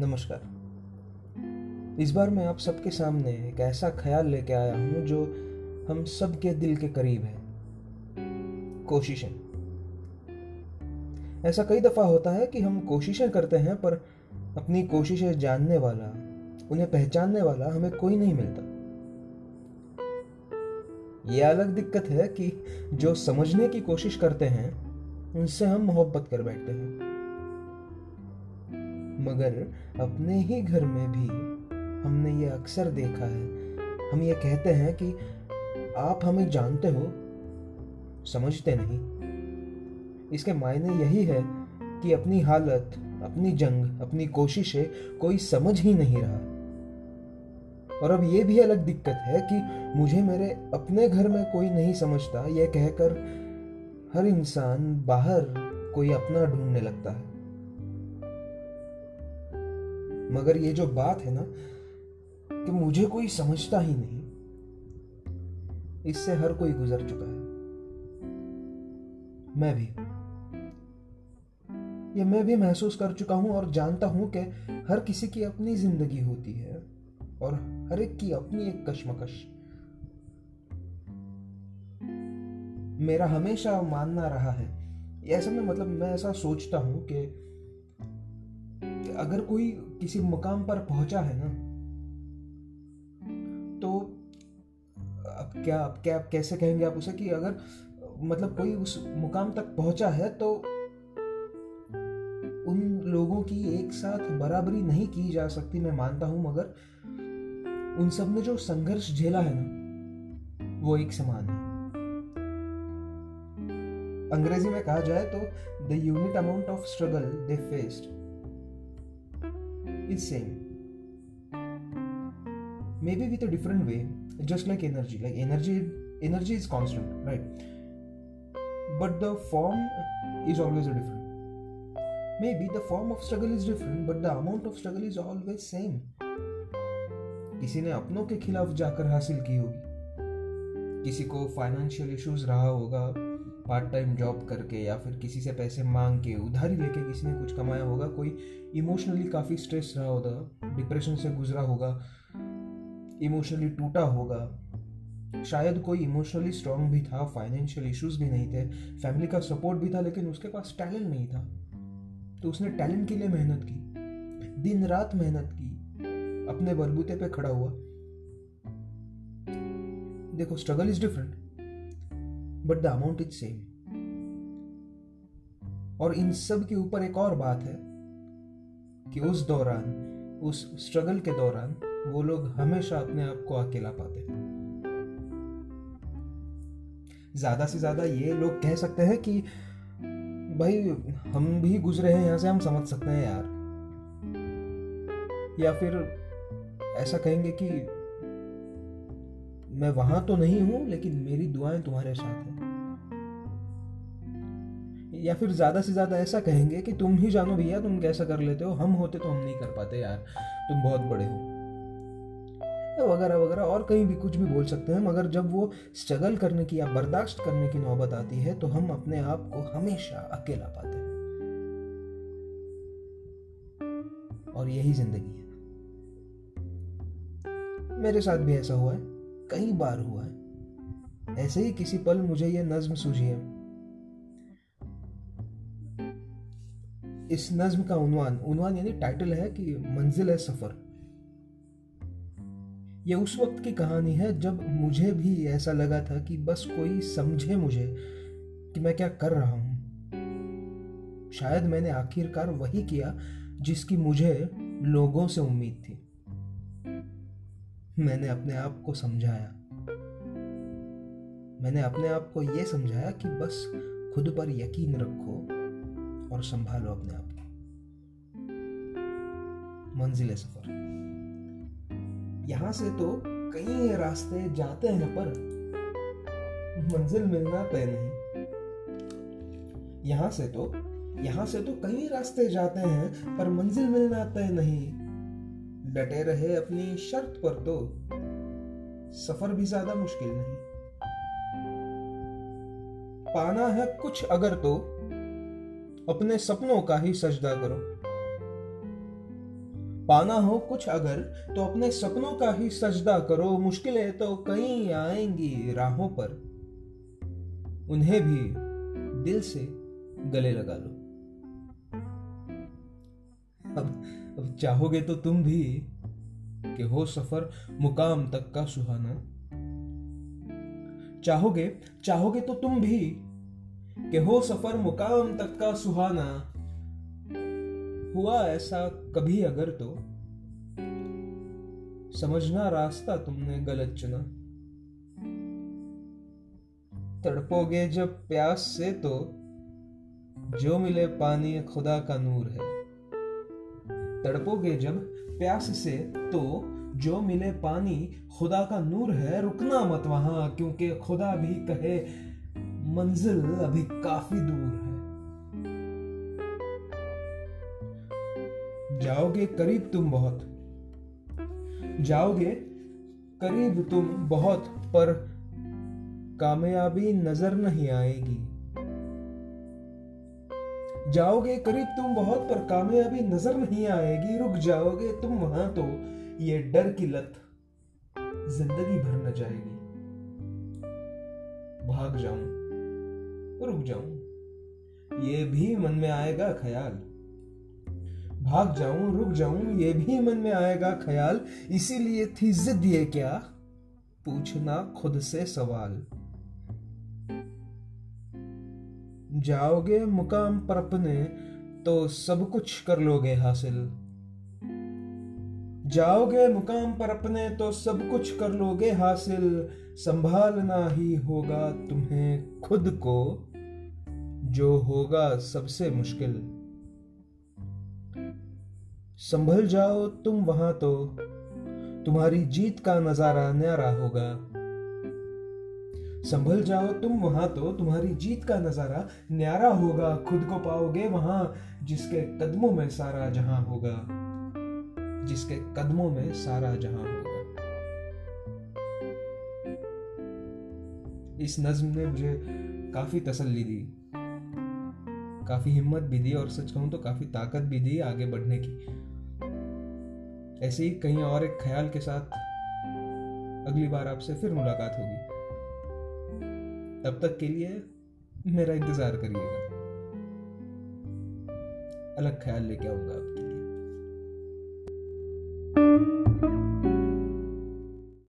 नमस्कार। इस बार मैं आप सबके सामने एक ऐसा ख्याल लेके आया हूँ जो हम सबके दिल के करीब है। कोशिशें। ऐसा कई दफ़ा होता है कि हम कोशिशें करते हैं, पर अपनी कोशिशें जानने वाला, उन्हें पहचानने वाला हमें कोई नहीं मिलता। यह अलग दिक्कत है कि जो समझने की कोशिश करते हैं, उनसे हम मोहब्बत कर बैठते हैं। मगर अपने ही घर में भी हमने ये अक्सर देखा है। हम ये कहते हैं कि आप हमें जानते हो, समझते नहीं। इसके मायने यही है कि अपनी हालत, अपनी जंग, अपनी कोशिशें कोई समझ ही नहीं रहा। और अब ये भी अलग दिक्कत है कि मुझे मेरे अपने घर में कोई नहीं समझता। यह कहकर हर इंसान बाहर कोई अपना ढूँढने लगता है। मगर ये जो बात है ना, कि मुझे कोई समझता ही नहीं, इससे हर कोई गुजर चुका है। मैं भी ये मैं भी महसूस कर चुका हूँ और जानता हूँ कि हर किसी की अपनी ज़िंदगी होती है और हर एक की अपनी एक कश्मकश। मेरा हमेशा मानना रहा है, ऐसा में मतलब मैं ऐसा सोचता हूँ कि अगर कोई किसी मुकाम पर पहुँचा है ना? तो अब क्या अब क्या कैसे कहेंगे आप उसे कि अगर मतलब कोई उस मुकाम तक पहुँचा है तो उन लोगों की एक साथ बराबरी नहीं की जा सकती, मैं मानता हूँ, मगर उन सबने जो संघर्ष झेला है ना, वो एक समान है। अंग्रेज़ी में कहा जाए तो the unit amount of struggle they faced is same maybe with a different way just like energy like energy energy is constant right but the form is always a different maybe the form of struggle is different but the amount of struggle is always same किसी ने अपनों के खिलाफ जाकर हासिल की होगी किसी को फाइनेंशियल इश्यूज़ रहा होगा पार्ट टाइम जॉब करके या फिर किसी से पैसे मांग के, उधारी लेके किसी ने कुछ कमाया होगा, कोई इमोशनली काफ़ी स्ट्रेस रहा होगा डिप्रेशन से गुजरा होगा इमोशनली टूटा होगा, शायद कोई इमोशनली स्ट्रांग भी था फाइनेंशियल इश्यूज़ भी नहीं थे फैमिली का सपोर्ट भी था, लेकिन उसके पास टैलेंट नहीं था। तो उसने टैलेंट के लिए मेहनत की, दिन रात मेहनत की, अपने बलबूते पे खड़ा हुआ। देखो struggle is different but the amount is same और इन सब के ऊपर एक और बात है कि उस दौरान, उस स्ट्रगल के दौरान, वो लोग हमेशा अपने आप को अकेला पाते हैं। ज़्यादा से ज़्यादा ये लोग कह सकते हैं कि, भाई, हम भी गुजरे हैं, यहाँ से हम समझ सकते हैं यार। या फिर ऐसा कहेंगे कि, मैं वहाँ तो नहीं हूँ, लेकिन मेरी दुआएँ तुम्हारे साथ हैं। या फिर ज़्यादा से ज़्यादा ऐसा कहेंगे कि तुम ही जानो भैया, तुम कैसा कर लेते हो? हम होते तो हम नहीं कर पाते यार। तुम बहुत बड़े हो। वगैरह वगैरह, और कहीं भी कुछ भी बोल सकते हैं, मगर जब वो स्ट्रगल करने की या बर्दाश्त करने की नौबत आती है तो हम अपने आप को हमेशा अकेला पाते हैं। और यही ज़िंदगी है। मेरे साथ भी ऐसा हुआ है। कई बार हुआ है। ऐसे ही किसी पल मुझे यह नज्म सूझी है। इस नज्म का उन्वान उन्वान यानी टाइटल है कि मंजिल है सफ़र। ये उस वक्त की कहानी है जब मुझे भी ऐसा लगा था कि बस कोई समझे मुझे कि मैं क्या कर रहा हूँ। शायद मैंने आखिरकार वही किया जिसकी मुझे लोगों से उम्मीद थी। मैंने अपने आप को समझाया। मैंने अपने आप को यह समझाया कि बस खुद पर यकीन रखो। और संभालो अपने आप को। मंजिल सफ़र। यहाँ से तो कई रास्ते जाते हैं, पर मंजिल मिलना तय नहीं। यहाँ से तो यहाँ से तो कई रास्ते जाते हैं, पर मंजिल मिलना तय नहीं। डटे रहे अपनी शर्त पर तो सफ़र भी ज़्यादा मुश्किल नहीं। पाना है कुछ अगर तो अपने सपनों का ही सजदा करो। पाना हो कुछ अगर तो अपने सपनों का ही सजदा करो। मुश्किलें तो कहीं आएँगी राहों पर। उन्हें भी दिल से गले लगा लो। अब अब चाहोगे तो तुम भी कि हो सफ़र मुकाम तक का सुहाना। चाहोगे चाहोगे तो तुम भी कि हो सफ़र मुकाम तक का सुहाना हुआ ऐसा कभी अगर तो। समझना रास्ता तुमने गलत चुना। तड़पोगे जब प्यास से तो जो मिले पानी खुदा का नूर है। तड़पोगे जब प्यास से तो जो मिले पानी खुदा का नूर है। रुकना मत वहाँ, क्योंकि खुदा भी कहे मंजिल अभी काफ़ी दूर है। जाओगे करीब तुम बहुत। जाओगे करीब तुम बहुत, पर कामयाबी नज़र नहीं आएगी। जाओगे करीब तुम बहुत, पर कामयाबी नज़र नहीं आएगी। रुक जाओगे तुम वहाँ तो ये डर की लत ज़िंदगी भर न जाएगी। भाग जाऊँ। रुक जाऊँ। ये भी मन में आएगा ख्याल। भाग जाऊँ, रुक जाऊँ, ये भी मन में आएगा ख्याल। इसीलिए थी जिद ये क्या? पूछना खुद से सवाल। जाओगे मुकाम पर अपने तो सब कुछ कर लोगे हासिल। जाओगे मुकाम पर अपने तो सब कुछ कर लोगे हासिल। संभालना ही होगा तुम्हें खुद को। जो होगा सबसे मुश्किल। संभल जाओ तुम वहाँ तो तुम्हारी जीत का नज़ारा न्यारा होगा। संभल जाओ तुम वहाँ तो तुम्हारी जीत का नज़ारा न्यारा होगा। खुद को पाओगे वहाँ, जिसके कदमों में सारा जहाँ होगा। जिसके कदमों में सारा जहाँ होगा। इस नज्म ने मुझे काफ़ी तसल्ली दी। काफ़ी हिम्मत भी दी और सच कहूँ तो काफ़ी ताकत भी दी आगे बढ़ने की। ऐसे ही कहीं और एक ख्याल के साथ अगली बार आपसे फिर मुलाकात होगी। तब तक के लिए मेरा इंतज़ार करिएगा। अलग ख्याल लेके आऊँगा आपकी